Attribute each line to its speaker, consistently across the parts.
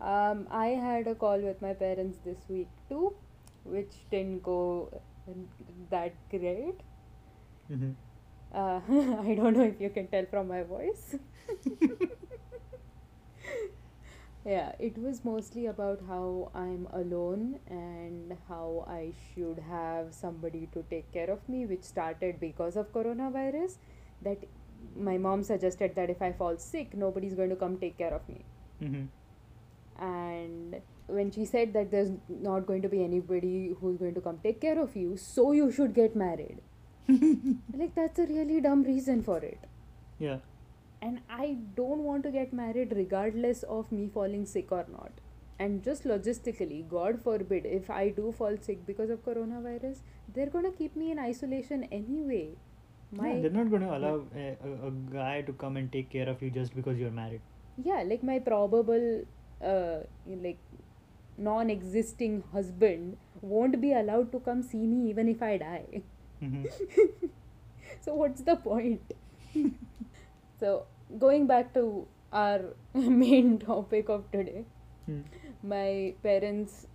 Speaker 1: Um, I had a call with my parents this week too, which didn't go that great.
Speaker 2: Mm-hmm.
Speaker 1: Uh, I don't know if you can tell from my voice. yeah, it was mostly about how I'm alone and how I should have somebody to take care of me, which started because of coronavirus. That my mom suggested that if I fall sick, nobody's going to come take care of me.
Speaker 2: Mm-hmm.
Speaker 1: And when she said that there's not going to be anybody who's going to come take care of you, so you should get married. like, that's a really dumb reason for it.
Speaker 2: Yeah.
Speaker 1: And I don't want to get married regardless of me falling sick or not. And just logistically, God forbid, if I do fall sick because of coronavirus, they're gonna keep me in isolation anyway. My
Speaker 2: yeah, they're not going to allow a, a, a guy to come and take care of you just because you're married.
Speaker 1: yeah, like my probable, uh, like non-existing husband won't be allowed to come see me even if I die.
Speaker 2: Mm-hmm.
Speaker 1: so what's the point? so going back to our main topic of today,
Speaker 2: Mm.
Speaker 1: my parents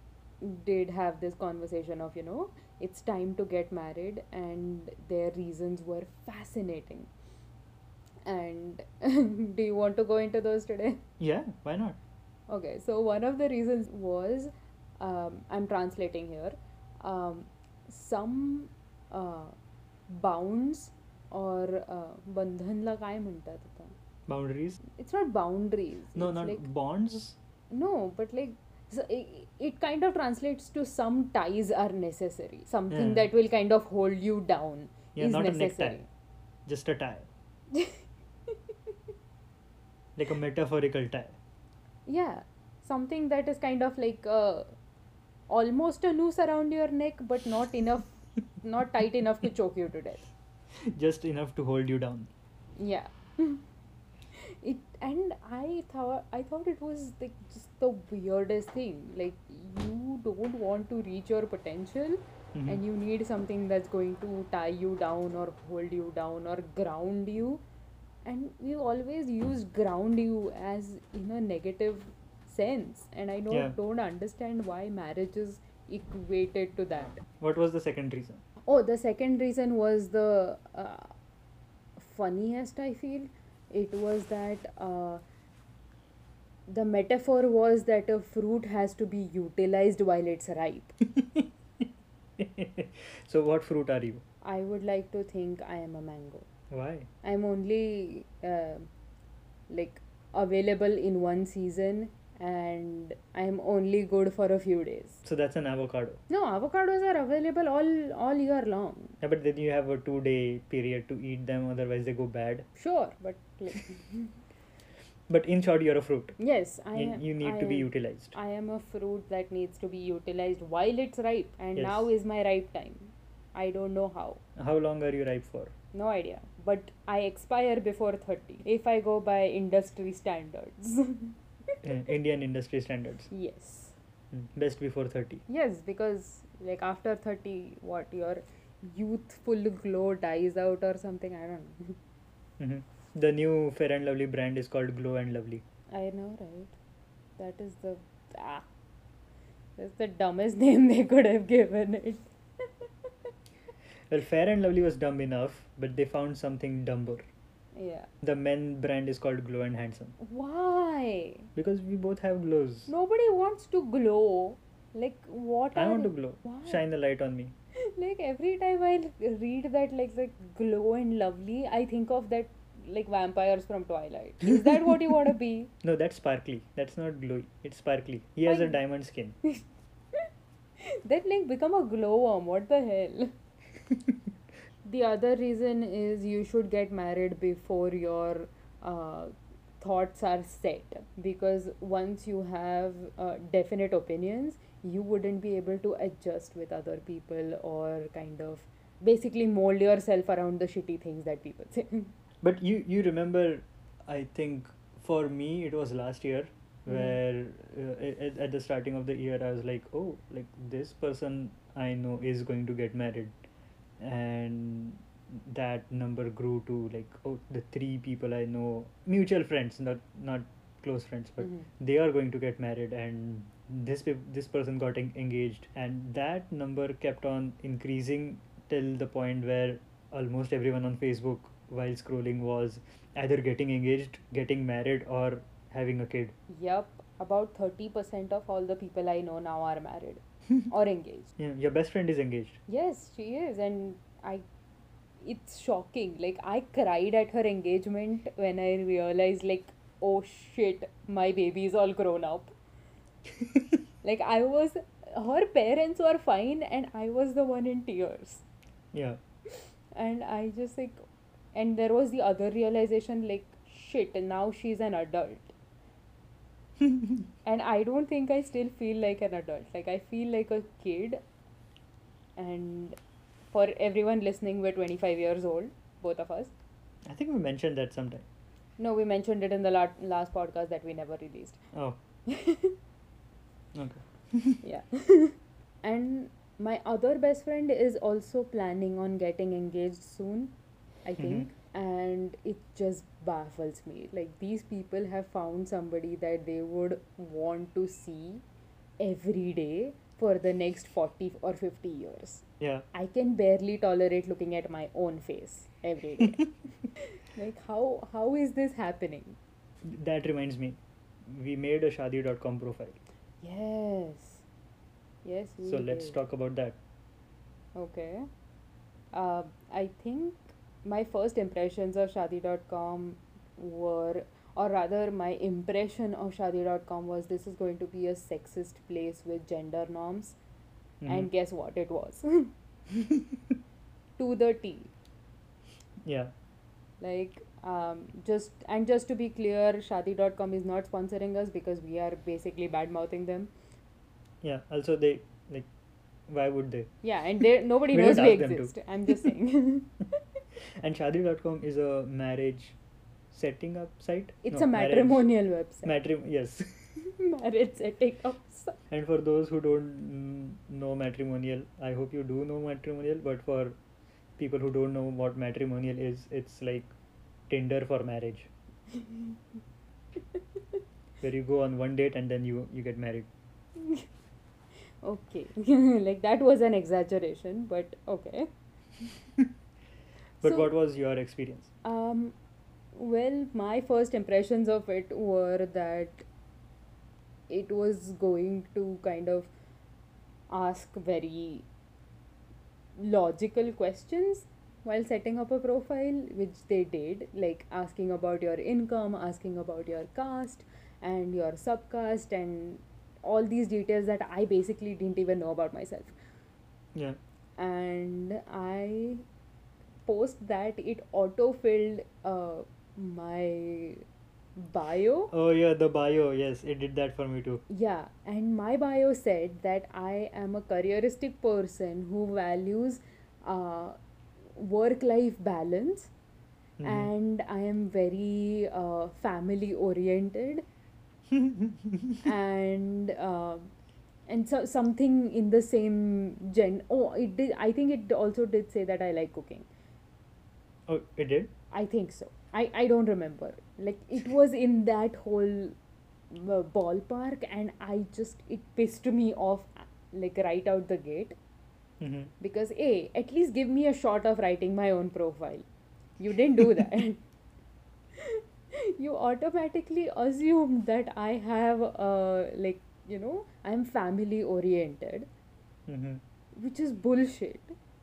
Speaker 1: did have this conversation of you know it's time to get married and their reasons were fascinating and do you want to go into those today
Speaker 2: Yeah, why not?
Speaker 1: okay so one of the reasons was um, i'm translating here um, some uh, bounds or uh, बंधनला काय म्हणतात आता
Speaker 2: Boundaries?
Speaker 1: it's not boundaries
Speaker 2: No,
Speaker 1: it's
Speaker 2: not
Speaker 1: like
Speaker 2: bonds.
Speaker 1: no, but like so it, it kind of translates to some ties are necessary. Something
Speaker 2: Yeah.
Speaker 1: that will kind of hold you down
Speaker 2: Yeah,
Speaker 1: is
Speaker 2: not a
Speaker 1: necessary.
Speaker 2: necktie. Just a tie. like a metaphorical tie.
Speaker 1: yeah, something that is kind of like uh, almost a noose around your neck, but not enough, not tight enough to choke you to death.
Speaker 2: Just enough to hold you down.
Speaker 1: Yeah. it and I thought I thought it was like just the weirdest thing. Like you don't want to reach your potential
Speaker 2: Mhm.
Speaker 1: and you need something that's going to tie you down or hold you down or ground you and we always use ground you as in a negative sense and i don't,
Speaker 2: Yeah.
Speaker 1: don't understand why marriage is equated to that
Speaker 2: What was the second reason?
Speaker 1: oh the second reason was the uh, funniest i feel it was that uh, the metaphor was that a fruit has to be utilized while it's ripe
Speaker 2: so, what fruit are you?
Speaker 1: I would like to think I am a mango.
Speaker 2: Why?
Speaker 1: I'm only uh, like available in one season and I'm only good for a few days.
Speaker 2: So, that's an avocado.
Speaker 1: No, avocados are available all all year long.
Speaker 2: Yeah, but then you have a two day period to eat them, otherwise, they go bad.
Speaker 1: Sure, but like,
Speaker 2: But in short, you're a fruit.
Speaker 1: yes, I
Speaker 2: You,
Speaker 1: am,
Speaker 2: you need
Speaker 1: I
Speaker 2: to be
Speaker 1: am-
Speaker 2: utilized.
Speaker 1: I am a fruit that needs to be utilized while it's ripe, and
Speaker 2: Yes.
Speaker 1: now is my ripe time. I don't know how.
Speaker 2: How long are you ripe for?
Speaker 1: No idea. But I expire before 30 if I go by industry standards.
Speaker 2: Indian industry standards.
Speaker 1: yes.
Speaker 2: Mm, Best before 30.
Speaker 1: Yes, because like after 30, what your youthful glow dies out or something. I don't know.
Speaker 2: hmm The new Fair and Lovely brand is called Glow and Lovely.
Speaker 1: I know, right? That is the. Ah. That's the dumbest name they could have given it.
Speaker 2: Well, Fair and Lovely was dumb enough, but they found something dumber.
Speaker 1: Yeah.
Speaker 2: The men brand is called Glow and Handsome
Speaker 1: Why?
Speaker 2: because we both have glows.
Speaker 1: Nobody wants to glow. Like, what
Speaker 2: I want to glow.
Speaker 1: Why?
Speaker 2: Shine the light on me.
Speaker 1: like every time I read that like like glow and lovely, I think of that like vampires from Twilight. Is that what you want to be?
Speaker 2: No, that's sparkly. That's not glowy. It's sparkly. He has a diamond skin.
Speaker 1: then like become a glowworm. What the hell? The other reason is you should get married before your uh, thoughts are set. Because once you have uh, definite opinions you wouldn't be able to adjust with other people or kind of basically mold yourself around the shitty things that people say.
Speaker 2: But you you remember, I think for me it was last year
Speaker 1: Mm.
Speaker 2: where uh, at, at the starting of the year I was like, oh, like this person I know is going to get married, and that number grew to like oh the three people I know mutual friends not not close friends but
Speaker 1: Mhm.
Speaker 2: they are going to get married and this pe- this person got en- engaged. And that number kept on increasing till the point where almost everyone on facebook while scrolling was either getting engaged getting married or having a kid.
Speaker 1: Yup, about 30% of all the people I know now are married or engaged.
Speaker 2: yeah, your best friend is engaged
Speaker 1: Yes, she is, and I. It's shocking. Like I cried at her engagement when I realized, like, oh shit, my baby is all grown up. Like I was, her parents were fine, and I was the one in tears.
Speaker 2: yeah
Speaker 1: And I just like, and there was the other realization, like, shit, now she's an adult. and I don't think I still feel like an adult. Like I feel like a kid. And for everyone listening, we're 25 years old, both of us.
Speaker 2: i think we mentioned that sometime
Speaker 1: No, we mentioned it in the la- last podcast that we never released.
Speaker 2: oh okay
Speaker 1: yeah. and my other best friend is also planning on getting engaged soon, I
Speaker 2: Mhm.
Speaker 1: think. And it just baffles me. Like, these people have found somebody that they would want to see every day for the next 40 or 50 years.
Speaker 2: yeah
Speaker 1: I can barely tolerate looking at my own face every day. like, how how is this happening?
Speaker 2: that reminds me we made a shaadi.com profile
Speaker 1: Yes. Yes,
Speaker 2: so let's talk about that
Speaker 1: Okay. Uh, I think my first impressions of Shaadi.com were, or rather, my impression of Shaadi.com was this is going to be a sexist place with gender norms.
Speaker 2: Mhm.
Speaker 1: And guess what? It was. to the T.
Speaker 2: yeah
Speaker 1: Like, um, just, and just to be clear, Shaadi.com is not sponsoring us because we are basically bad mouthing them.
Speaker 2: yeah also they like why would they
Speaker 1: Yeah, and they nobody knows we exist. I'm just saying.
Speaker 2: and shaadi.com is a marriage setting up site
Speaker 1: It's
Speaker 2: No,
Speaker 1: a
Speaker 2: marriage-
Speaker 1: matrimonial website.
Speaker 2: matrim- yes
Speaker 1: Marriage setting up. site.
Speaker 2: and for those who don't know matrimonial i hope you do know matrimonial but for people who don't know what matrimonial is it's like tinder for marriage where you go on one date and then you you get married
Speaker 1: Okay, like that was an exaggeration, but okay.
Speaker 2: But
Speaker 1: So-
Speaker 2: what was your experience
Speaker 1: Um, well, my first impressions of it were that it was going to kind of ask very logical questions while setting up a profile, which they did, like asking about your income, asking about your caste and your subcaste, and all these details that I basically didn't even know about myself.
Speaker 2: yeah
Speaker 1: and I post that it auto filled uh, my bio.
Speaker 2: oh yeah the bio yes it did that for me too
Speaker 1: Yeah, and my bio said that I am a careeristic person who values uh, work life balance
Speaker 2: Mhm.
Speaker 1: and I am very uh, family oriented and uh, and so something in the same gen oh it did i think it also did say that i like cooking
Speaker 2: oh it did?
Speaker 1: I think so. I i don't remember. Like it was in that whole uh, ballpark and i just it pissed me off like right out the gate.
Speaker 2: Mm-hmm.
Speaker 1: because a at least give me a shot of writing my own profile. You didn't do that. You automatically assume that i have uh, like you know i'm family oriented
Speaker 2: Mm-hmm.
Speaker 1: which is bullshit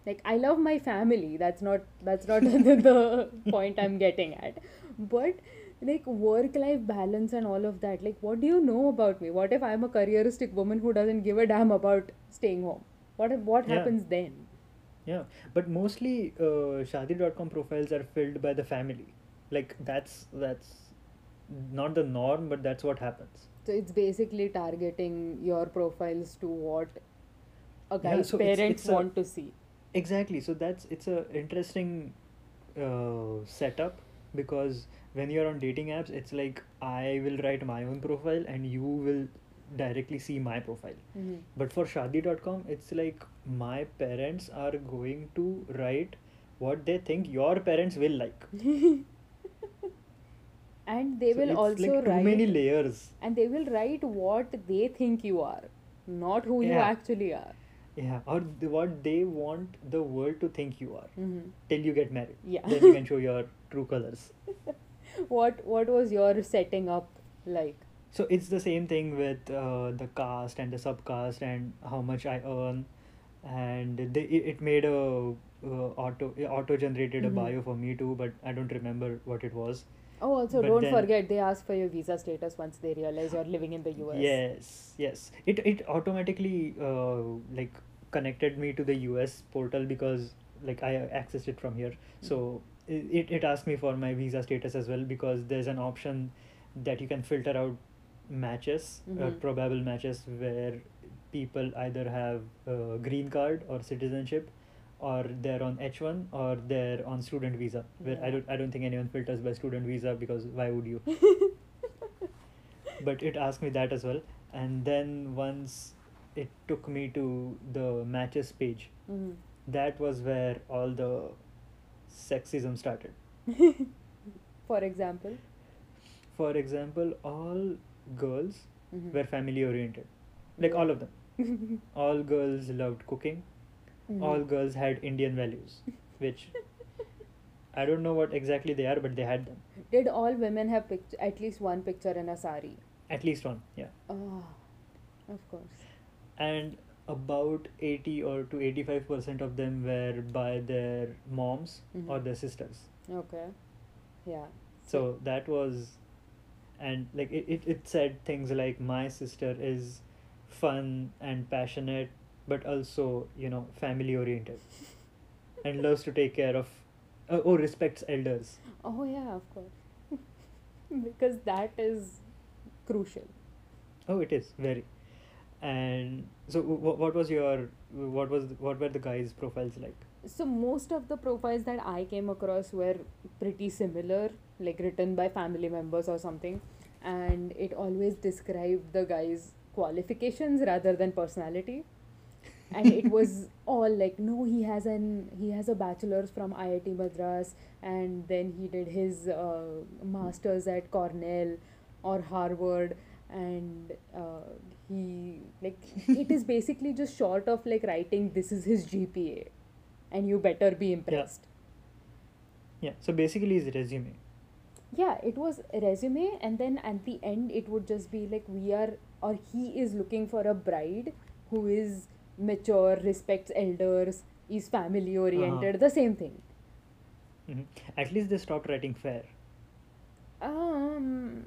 Speaker 1: like i love my family. That's not that's not the, the point i'm getting at. But like work life balance and all of that like what do you know about me? What if i'm a careeristic woman who doesn't give a damn about staying home? What what
Speaker 2: Yeah.
Speaker 1: happens then?
Speaker 2: Yeah, but mostly uh, Shaadi.com profiles are filled by the family. Like that's that's not the norm, but that's what happens.
Speaker 1: so it's basically targeting your profiles to what a
Speaker 2: Yeah,
Speaker 1: guy's
Speaker 2: so
Speaker 1: parents
Speaker 2: it's a-
Speaker 1: want to see
Speaker 2: Exactly. So that's it's a interesting uh, setup because when you're on dating apps, it's like I will write my own profile and you will directly see my profile.
Speaker 1: Mhm.
Speaker 2: But for Shaadi.com, it's like my parents are going to write what they think your parents will like.
Speaker 1: and they
Speaker 2: So
Speaker 1: will also
Speaker 2: like too
Speaker 1: write
Speaker 2: many layers.
Speaker 1: and they will write what they think you are not who you actually are
Speaker 2: Yeah, or the, what they want the world to think you are
Speaker 1: hmm
Speaker 2: till you get married.
Speaker 1: Yeah.
Speaker 2: Then you can show your true colors.
Speaker 1: what what was your setting up like
Speaker 2: So it's the same thing with uh, the caste and the subcaste and how much I earn, and they, it made a uh, auto auto generated
Speaker 1: Mhm.
Speaker 2: a bio for me too, but I don't remember what it was.
Speaker 1: Oh also
Speaker 2: But
Speaker 1: don't
Speaker 2: then-
Speaker 1: forget they ask for your visa status once they realize you're living in the us
Speaker 2: Yes, yes. It it automatically uh, like connected me to the US portal because like I accessed it from here. So it, it, asked me for my visa status as well because there's an option that you can filter out matches, uh,
Speaker 1: Mhm.
Speaker 2: probable matches where people either have a green card or citizenship or they're on H1 or they're on student visa. Where I don't I don't think anyone filters by student visa because why would you? but it asked me that as well and then once it took me to the matches page
Speaker 1: Mhm.
Speaker 2: that was where all the sexism started
Speaker 1: for example
Speaker 2: for example all girls
Speaker 1: Mhm.
Speaker 2: were family oriented like all of them all girls loved cooking
Speaker 1: Mhm.
Speaker 2: all girls had indian values which i don't know what exactly they are but they had them.
Speaker 1: Did all women have pict- at least one picture in a sari?
Speaker 2: At least one yeah.
Speaker 1: Oh of course.
Speaker 2: And about 80 or to 85 percent of them were by their moms
Speaker 1: Mhm.
Speaker 2: or their sisters.
Speaker 1: Okay yeah.
Speaker 2: So that was and like it, it, it said things like my sister is fun and passionate but also you know family oriented and loves to take care of uh, oh respects elders.
Speaker 1: Oh yeah of course. Because that is crucial.
Speaker 2: Oh it is. Very. And so w- what was your what was what were the guys profiles like?
Speaker 1: So most of the profiles that i came across were pretty similar like written by family members or something. And it always described the guy's qualifications rather than personality and it was all like no he has an he has a bachelor's from IIT Madras and then he did his uh, masters at Cornell or Harvard and uh, he like it is basically just short of like writing this is his GPA and you better be impressed.
Speaker 2: Yeah so basically his resume.
Speaker 1: Yeah it was a resume and then at the end it would just be like we are or he is looking for a bride who is mature respects elders is family oriented the same thing
Speaker 2: hmm At least they stopped writing fair.
Speaker 1: um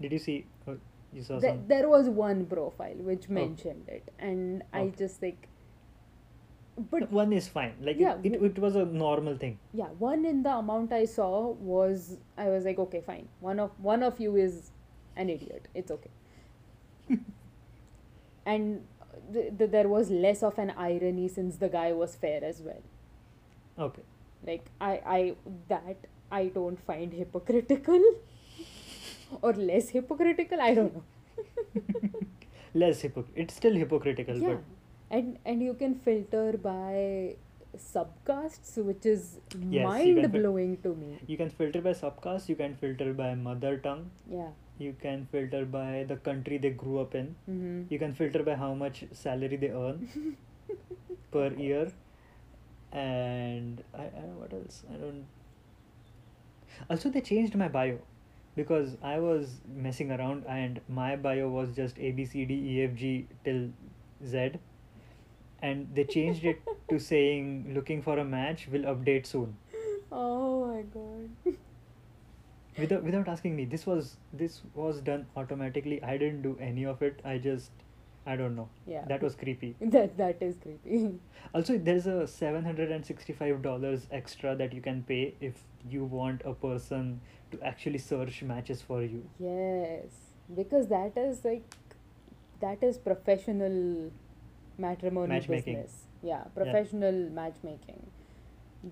Speaker 2: Did you see? Uh, you saw
Speaker 1: th-
Speaker 2: some.
Speaker 1: there was one profile which
Speaker 2: Oh.
Speaker 1: mentioned it and i just like but
Speaker 2: one is fine. Like
Speaker 1: Yeah,
Speaker 2: it, it, it was a normal thing.
Speaker 1: yeah one in the amount i saw was i was like okay fine one of one of you is an idiot it's okay and th- th- there was less of an irony since the guy was fair as well
Speaker 2: Okay.
Speaker 1: like i i that i don't find hypocritical or less hypocritical i don't know
Speaker 2: Less hypocritical. It's still hypocritical,
Speaker 1: yeah and and you can filter by subcastes which is
Speaker 2: can
Speaker 1: mind
Speaker 2: fil-
Speaker 1: blowing to me
Speaker 2: you can filter by subcaste. You can filter by mother tongue.
Speaker 1: yeah
Speaker 2: You can filter by the country they grew up in.
Speaker 1: mm-hmm.
Speaker 2: You can filter by how much salary they earn per year. And I, I don't know what else. I don't. Also, they changed my bio because I was messing around and my bio was just A B C D E F G till Z, and they changed it to saying looking for a match will update soon
Speaker 1: oh my god
Speaker 2: without without asking me. This was this was done automatically. I didn't do any of it. I just I don't know.
Speaker 1: yeah
Speaker 2: That was creepy.
Speaker 1: that that is creepy
Speaker 2: Also, there's a seven hundred and sixty-five dollars extra that you can pay if you want a person to actually search matches for you.
Speaker 1: yes because that is like that is professional matrimony
Speaker 2: Matchmaking.
Speaker 1: business yeah professional matchmaking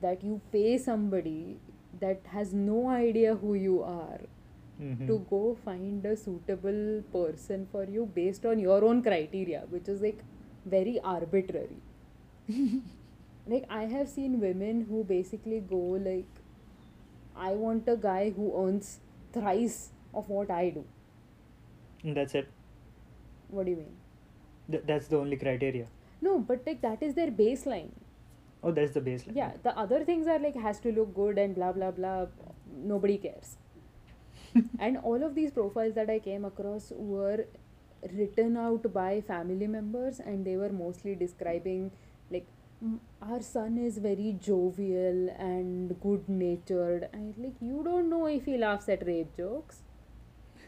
Speaker 1: that you pay somebody that has no idea who you are
Speaker 2: Mhm.
Speaker 1: to go find a suitable person for you based on your own criteria which is like very arbitrary like i have seen women who basically go like i want a guy who earns thrice of what I do.
Speaker 2: And that's it.
Speaker 1: What do you mean?
Speaker 2: Th- that's the only criteria.
Speaker 1: No, but like that is their baseline.
Speaker 2: Oh, that's the baseline.
Speaker 1: Yeah, the other things are like has to look good and blah blah blah. Nobody cares. and all of these profiles that I came across were written out by family members, and they were mostly describing like "Mm, our son is very jovial and good natured. And like you don't know if he laughs at rape jokes.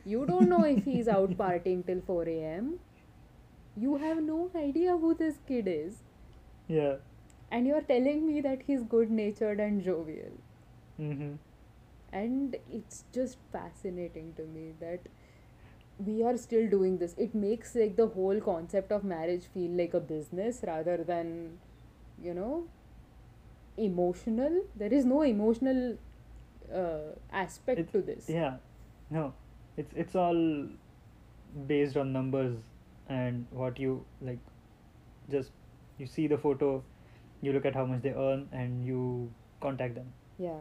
Speaker 1: You don't know if he's out partying till 4 a.m. You have no idea who this kid is.
Speaker 2: Yeah.
Speaker 1: And you're telling me that he's good natured and jovial.
Speaker 2: Mm-hmm.
Speaker 1: And it's just fascinating to me that we are still doing this. It makes like the whole concept of marriage feel like a business rather than, you know, emotional. There is no emotional uh, aspect
Speaker 2: It's-
Speaker 1: to this.
Speaker 2: Yeah. No. It's it's all based on numbers and what you like just you see the photo, you look at how much they earn and you contact them.
Speaker 1: Yeah.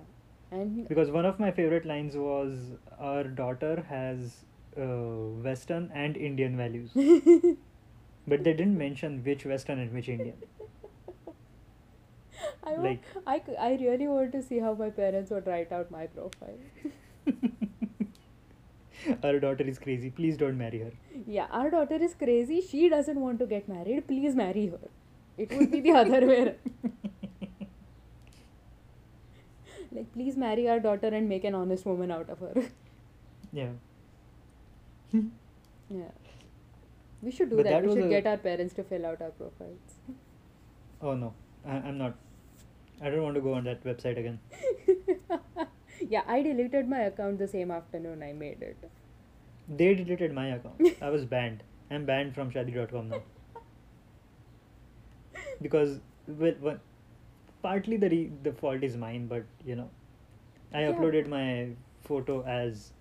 Speaker 1: And
Speaker 2: Because one of my favorite lines was our daughter has uh, Western and Indian values. but they didn't mention which Western and which Indian.
Speaker 1: I,
Speaker 2: Like
Speaker 1: I, I really want to see how my parents would write out my profile.
Speaker 2: our daughter is crazy. Please don't marry her.
Speaker 1: Yeah, our daughter is crazy. She doesn't want to get married. Please marry her. It would be the other way. Like, please marry our daughter and make an honest woman out of her.
Speaker 2: Yeah.
Speaker 1: yeah. We should do
Speaker 2: But
Speaker 1: that.
Speaker 2: that
Speaker 1: We should
Speaker 2: a-
Speaker 1: get our parents to fill out our profiles.
Speaker 2: Oh no, I, I'm not. I don't want to go on that website again.
Speaker 1: yeah, I deleted my account the same afternoon I made it.
Speaker 2: They deleted my account. I was banned. I'm banned from shaadi.com now. Because well, one, partly the re- the fault is mine, but you know, I
Speaker 1: Yeah.
Speaker 2: uploaded my photo as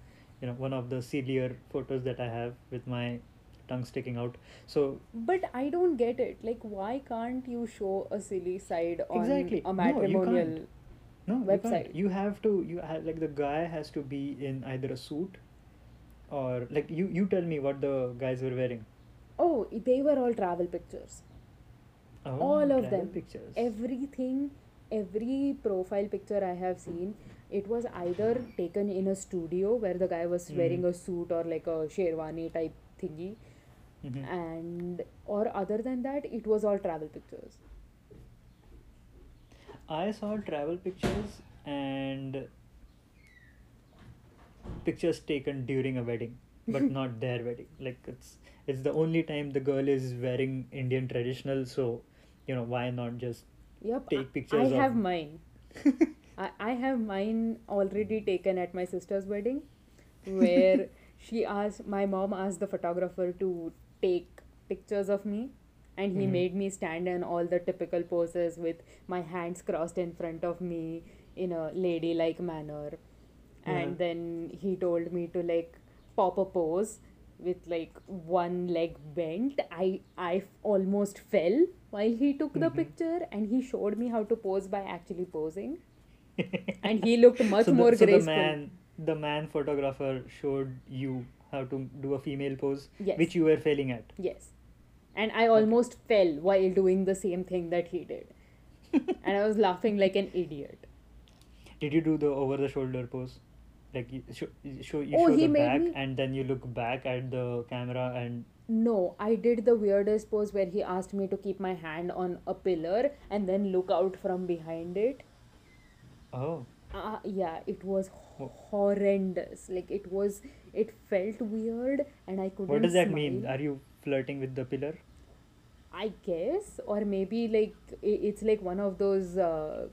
Speaker 2: you know one of the sillier photos that I have with my tongue sticking out. So
Speaker 1: But I don't get it. Like, why can't you show a silly side on
Speaker 2: Exactly.
Speaker 1: a
Speaker 2: No, you
Speaker 1: matrimonial?
Speaker 2: no,
Speaker 1: Website.
Speaker 2: can't. You have to. You have like the guy has to be in either a suit, or like you. You tell me what the guys were wearing.
Speaker 1: Oh, they were all travel pictures.
Speaker 2: Oh,
Speaker 1: all of them.
Speaker 2: Pictures.
Speaker 1: Everything, every profile picture I have seen, it was either taken in a studio where the guy was
Speaker 2: Mhm.
Speaker 1: wearing a suit or like a sherwani type thingy,
Speaker 2: Mhm.
Speaker 1: and or other than that, it was all travel pictures.
Speaker 2: I saw travel pictures and pictures taken during a wedding, but not their wedding. Like it's it's the only time the girl is wearing Indian traditional, so you know why not just
Speaker 1: Yep,
Speaker 2: take pictures
Speaker 1: I have
Speaker 2: of
Speaker 1: mine. I, I have mine already taken at my sister's wedding, where she asked my mom asked the photographer to take pictures of me, and he
Speaker 2: Mhm.
Speaker 1: made me stand in all the typical poses with my hands crossed in front of me in a ladylike manner, and
Speaker 2: Yeah.
Speaker 1: then he told me to like pop a pose with like one leg bent. i i almost fell while he took the
Speaker 2: Mhm.
Speaker 1: picture, and he showed me how to pose by actually posing and he looked much
Speaker 2: so the,
Speaker 1: more
Speaker 2: so
Speaker 1: graceful.
Speaker 2: the man the man photographer showed you how to do a female pose
Speaker 1: Yes.
Speaker 2: which you were failing at
Speaker 1: Yes. And I almost fell while doing the same thing that he did. and I was laughing like an idiot.
Speaker 2: did you do the over the shoulder pose like you show, you show, you
Speaker 1: Oh,
Speaker 2: show
Speaker 1: he
Speaker 2: the back
Speaker 1: me-
Speaker 2: and then you look back at the camera and
Speaker 1: No, I did the weirdest pose where he asked me to keep my hand on a pillar and then look out from behind it.
Speaker 2: oh
Speaker 1: Uh, yeah, it was horrendous. Like it was, it felt weird, and I couldn't.
Speaker 2: what does that mean are you flirting with the pillar
Speaker 1: I guess, or maybe like it's like one of those uh,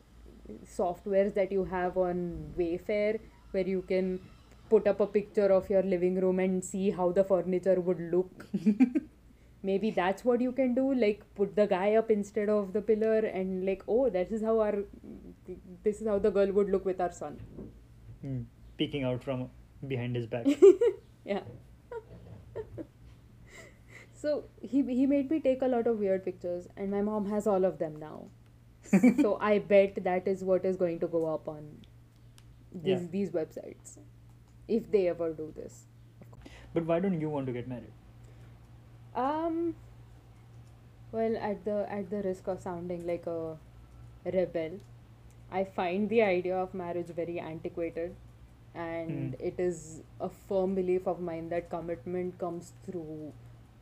Speaker 1: softwares that you have on Wayfair where you can put up a picture of your living room and see how the furniture would look. maybe that's what you can do. Like put the guy up instead of the pillar and like, oh, this is how our this is how the girl would look with our son.
Speaker 2: Hmm. peeking out from behind his back
Speaker 1: Yeah. so he he made me take a lot of weird pictures, and my mom has all of them now. so I bet that is what is going to go up on these
Speaker 2: Yeah.
Speaker 1: these websites. If they ever do this.
Speaker 2: But why don't you want to get married?
Speaker 1: Um. Well, at the at the risk of sounding like a rebel, I find the idea of marriage very antiquated, and
Speaker 2: Hmm.
Speaker 1: it is a firm belief of mine that commitment comes through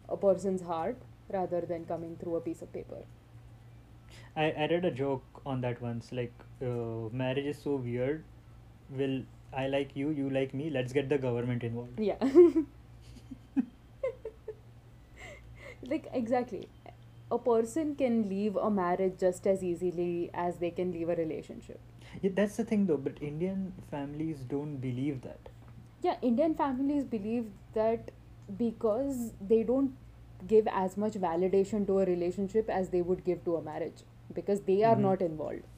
Speaker 1: a person's heart rather than coming through a piece of paper.
Speaker 2: I, I read a joke on that once like uh, marriage is so weird will I like you you like me let's get the government involved
Speaker 1: Yeah. like exactly. A person can leave a marriage just as easily as they can leave a relationship.
Speaker 2: yeah, that's the thing though but Indian families don't believe that
Speaker 1: Yeah, Indian families believe that because they don't give as much validation to a relationship as they would give to a marriage because they are
Speaker 2: Mhm.
Speaker 1: not involved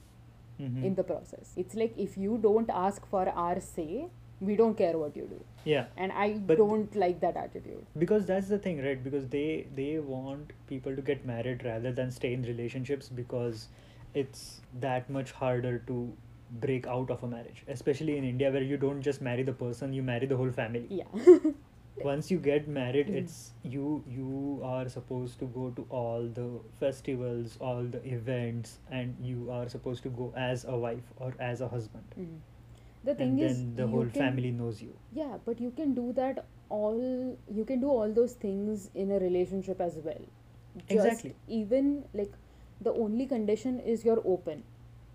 Speaker 2: Mhm.
Speaker 1: in the process. It's like if you don't ask for our say, we don't care what you do.
Speaker 2: yeah
Speaker 1: And I
Speaker 2: But-
Speaker 1: don't like that attitude.
Speaker 2: because that's the thing right because they they want people to get married rather than stay in relationships because it's that much harder to break out of a marriage especially in india where you don't just marry the person you marry the whole family
Speaker 1: Yeah.
Speaker 2: once you get married
Speaker 1: Mhm.
Speaker 2: it's you you are supposed to go to all the festivals all the events and you are supposed to go as a wife or as a husband
Speaker 1: Mhm. The thing
Speaker 2: and
Speaker 1: is,
Speaker 2: then the whole
Speaker 1: can-
Speaker 2: family knows you
Speaker 1: Yeah, but you can do that all. You can do all those things in a relationship as well. Just
Speaker 2: Exactly.
Speaker 1: Even like the only condition is you're open.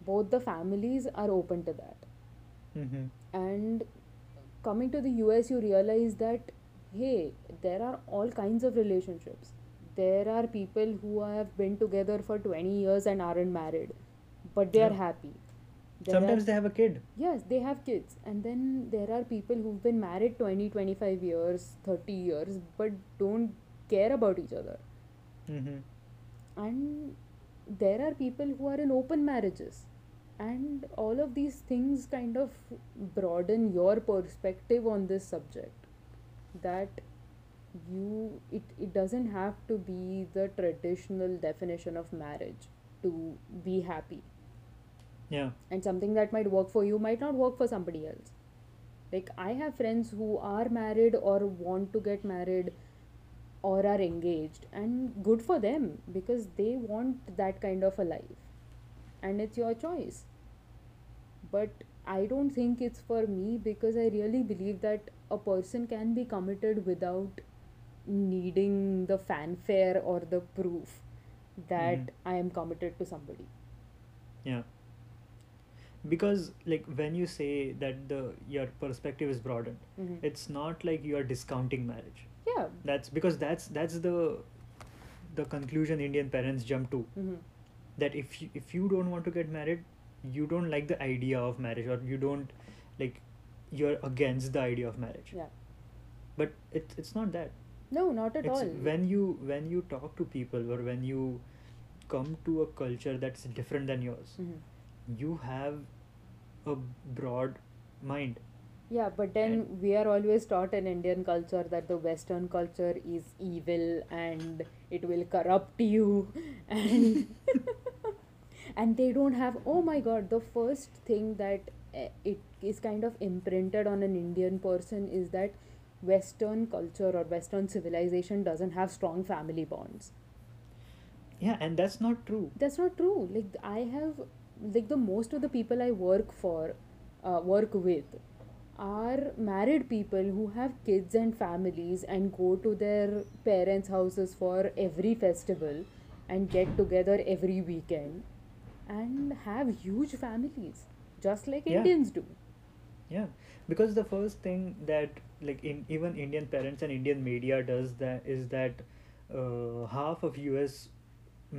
Speaker 1: Both the families are open to that.
Speaker 2: mm-hmm.
Speaker 1: And coming to the US, you realize that hey, there are all kinds of relationships. There are people who have been together for 20 years and aren't married, but they are happy. There are-
Speaker 2: sometimes they have a kid
Speaker 1: Yes, they have kids. And then there are people who've been married 20, 25 years, 30 years, but don't care about each other.
Speaker 2: mm-hmm.
Speaker 1: And there are people who are in open marriages. And all of these things kind of broaden your perspective on this subject. That you, it, it doesn't have to be the traditional definition of marriage to be happy.
Speaker 2: Yeah.
Speaker 1: And something that might work for you might not work for somebody else. Like i have friends who are married or want to get married or are engaged and good for them because they want that kind of a life. And it's your choice. But i don't think it's for me because i really believe that a person can be committed without needing the fanfare or the proof that
Speaker 2: Mhm.
Speaker 1: i am committed to somebody.
Speaker 2: Yeah. Because like when you say that the your perspective is broadened
Speaker 1: Mhm.
Speaker 2: it's not like you are discounting marriage.
Speaker 1: Yeah.
Speaker 2: That's because that's that's the the conclusion indian parents jump to.
Speaker 1: Hmm
Speaker 2: that if you, if you don't want to get married you don't like the idea of marriage or you don't like you're against the idea of marriage
Speaker 1: yeah
Speaker 2: but it, it's not that
Speaker 1: No, not at
Speaker 2: it's
Speaker 1: all.
Speaker 2: when you when you talk to people or when you come to a culture that's different than yours
Speaker 1: Mhm.
Speaker 2: you have a broad mind
Speaker 1: Yeah, but then
Speaker 2: And-
Speaker 1: we are always taught in Indian culture that the Western culture is evil and it will corrupt you, and and they don't have. Oh my God! The first thing that it is kind of imprinted on an Indian person is that Western culture or Western civilization doesn't have strong family bonds.
Speaker 2: yeah and that's not true
Speaker 1: That's not true. Like I have, like the most of the people I work for, uh, work with, are married people who have kids and families and go to their parents' houses for every festival and get together every weekend and have huge families, just like
Speaker 2: Yeah.
Speaker 1: Indians do.
Speaker 2: yeah because the first thing that like in even indian parents and indian media does that is that uh, half of us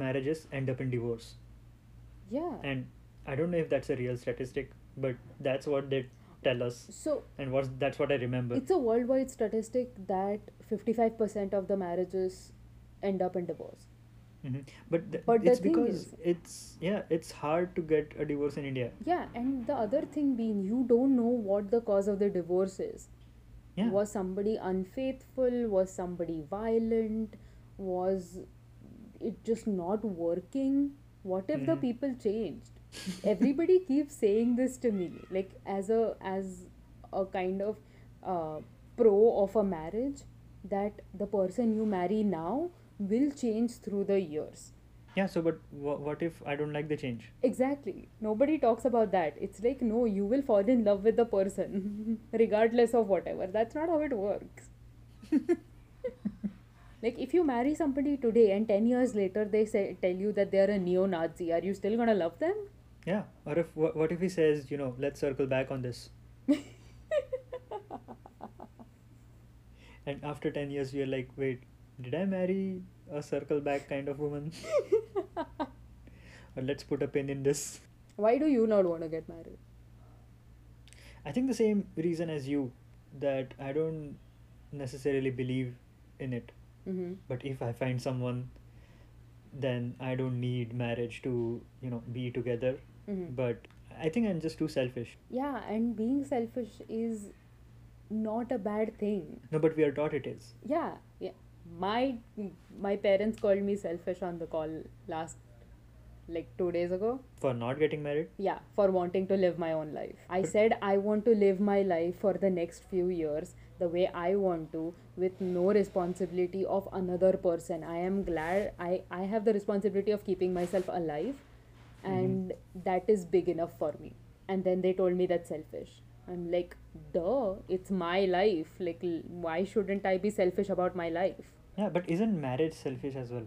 Speaker 2: marriages end up in divorce
Speaker 1: Yeah.
Speaker 2: and i don't know if that's a real statistic but that's what they tell us
Speaker 1: So
Speaker 2: and what's that's what i remember
Speaker 1: it's a worldwide statistic that 55% of the marriages end up in divorce.
Speaker 2: Mhm. but, th-
Speaker 1: But the
Speaker 2: it's
Speaker 1: thing
Speaker 2: because
Speaker 1: is-
Speaker 2: it's yeah it's hard to get a divorce in india
Speaker 1: Yeah, and the other thing being, you don't know what the cause of the divorce is.
Speaker 2: yeah
Speaker 1: Was somebody unfaithful? Was somebody violent? Was it just not working? What if the
Speaker 2: Mhm.
Speaker 1: people changed? Everybody keeps saying this to me, like as a as a kind of uh, pro of a marriage that the person you marry now will change through the years.
Speaker 2: Yeah, so but wha what if I don't like the change?
Speaker 1: Exactly. Nobody talks about that. It's like, no, you will fall in love with the person regardless of whatever. That's not how it works. like, if you marry somebody today and 10 years later they say, tell you that they're a neo Nazi, are you still gonna love them?
Speaker 2: Yeah, or if what, what if he says, you know, let's circle back on this. And after 10 years, you're like, wait, did I marry a circle back kind of woman? or let's put a pin in this.
Speaker 1: Why do you not want to get married?
Speaker 2: I think the same reason as you that I don't necessarily believe in it.
Speaker 1: Mm-hmm.
Speaker 2: But if I find someone, then I don't need marriage to, you know, be together.
Speaker 1: Mm-hmm.
Speaker 2: But I think I'm just too selfish.
Speaker 1: Yeah, and being selfish is not a bad thing.
Speaker 2: No, but we are taught it is.
Speaker 1: Yeah, yeah. My my parents called me selfish on the call last like 2 days ago.
Speaker 2: For not getting married.
Speaker 1: Yeah, for wanting to live my own life. I said I want to live my life for the next few years the way I want to with no responsibility of another person. I am glad I I have the responsibility of keeping myself alive mm-hmm. and that is big enough for me. And then they told me that's selfish. I'm like, duh, it's my life. Like, why shouldn't I be selfish about my life?
Speaker 2: Yeah, but isn't marriage selfish as well?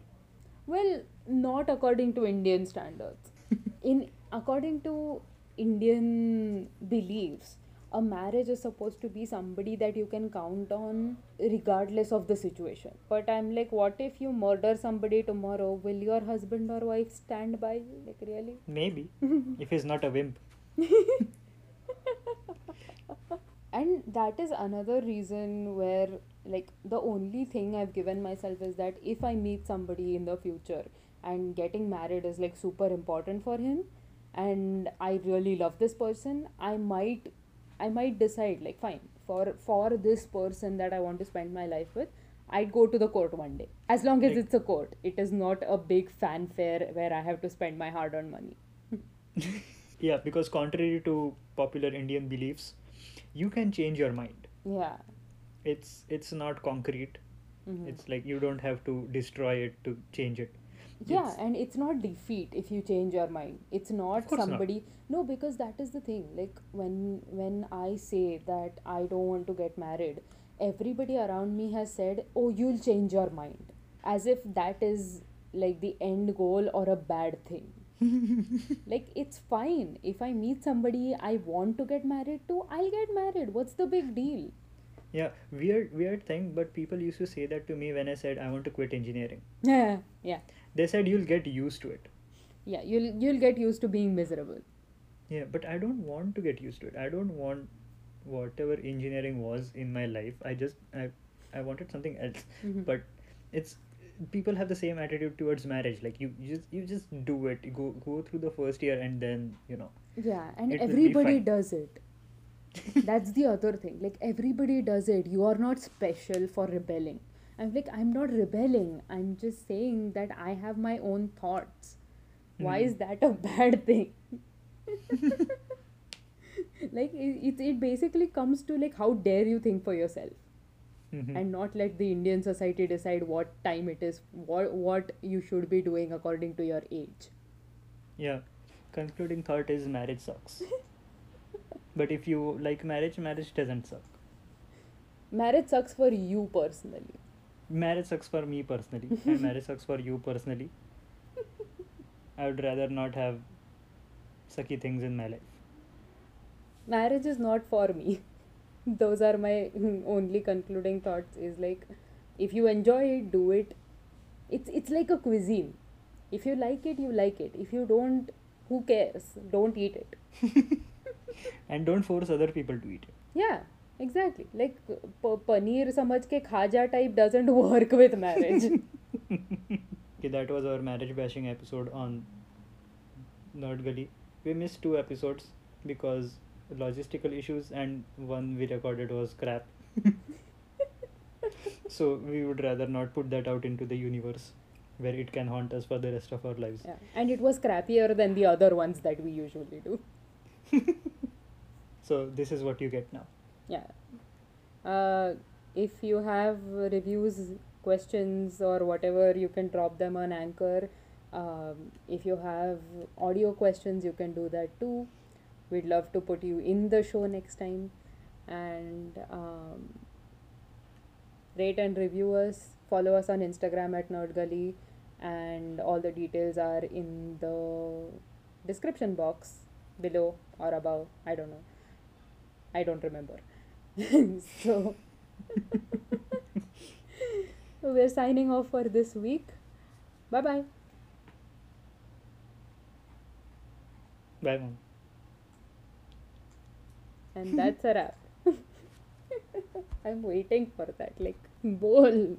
Speaker 1: Well, not according to Indian standards. In according to Indian beliefs, a marriage is supposed to be somebody that you can count on regardless of the situation. But I'm like, what if you murder somebody tomorrow? Will your husband or wife stand by you? Like, really?
Speaker 2: Maybe. if he's not a wimp.
Speaker 1: and that is another reason where like the only thing i've given myself is that if i meet somebody in the future and getting married is like super important for him and i really love this person i might i might decide like fine for for this person that i want to spend my life with i'd go to the court one day. As long as
Speaker 2: Like-
Speaker 1: it's a court. It is not a big fanfare where i have to spend my hard earned money.
Speaker 2: Yeah, because contrary to popular Indian beliefs, you can change your mind.
Speaker 1: yeah
Speaker 2: It's it's not concrete.
Speaker 1: Mhm.
Speaker 2: It's like you don't have to destroy it to change it.
Speaker 1: Yeah,
Speaker 2: It's-
Speaker 1: and it's not defeat if you change your mind. It's not
Speaker 2: course not.
Speaker 1: somebody no because that is the thing. Like when when I say that I don't want to get married, everybody around me has said, "Oh, you'll change your mind." As if that is like the end goal or a bad thing. like it's fine if I meet somebody I want to get married to, I'll get married. What's the big deal?
Speaker 2: Yeah, weird weird thing, but people used to say that to me when I said I want to quit engineering.
Speaker 1: Yeah, yeah.
Speaker 2: They said you'll get used to it.
Speaker 1: Yeah, you'll you'll get used to being miserable.
Speaker 2: Yeah, but I don't want to get used to it. I don't want whatever engineering was in my life. I just I I wanted something else.
Speaker 1: Mhm.
Speaker 2: But it's people have the same attitude towards marriage. Like you, you just you just do it. You go go through the first year and then you know.
Speaker 1: Yeah, and
Speaker 2: It will be
Speaker 1: everybody does it. That's the other thing. Like everybody does it. You are not special for rebelling. I'm like I'm not rebelling. I'm just saying that I have my own thoughts. Why
Speaker 2: Mhm.
Speaker 1: is that a bad thing? like it, it, it basically comes to like how dare you think for yourself
Speaker 2: Mhm.
Speaker 1: and not let the Indian society decide what time it is, what what you should be doing according to your age.
Speaker 2: Yeah. Concluding thought is marriage sucks. but if you like marriage, marriage doesn't suck.
Speaker 1: Marriage sucks for you personally.
Speaker 2: Marriage sucks for me personally, and marriage sucks for you personally. I would rather not have sucky things in my life.
Speaker 1: marriage is not for me those are my only concluding thoughts is like if you enjoy it do it. It's it's like a cuisine. If you like it you like it. If you don't who cares? Don't eat it.
Speaker 2: And don't force other people to eat it.
Speaker 1: yeah exactly. Like p- paneer samajh ke khaja type doesn't work with marriage.
Speaker 2: Okay, that was our marriage bashing episode on Nerd Gully. We missed two episodes because logistical issues, and one we recorded was crap. so we would rather not put that out into the universe where it can haunt us for the rest of our lives.
Speaker 1: yeah. and it was crappier than the other ones that we usually do
Speaker 2: So this is what you get now.
Speaker 1: yeah Uh, if you have reviews, questions, or whatever, you can drop them on Anchor. Um, if you have audio questions, you can do that too. We'd love to put you in the show next time. And um, rate and review us. Follow us on Instagram at NerdGully. And all the details are in the description box below or above. I don't know. I don't remember. so we're signing off for this week. Bye bye.
Speaker 2: Bye, mom.
Speaker 1: And that's a wrap. I'm waiting for that, like, bowl.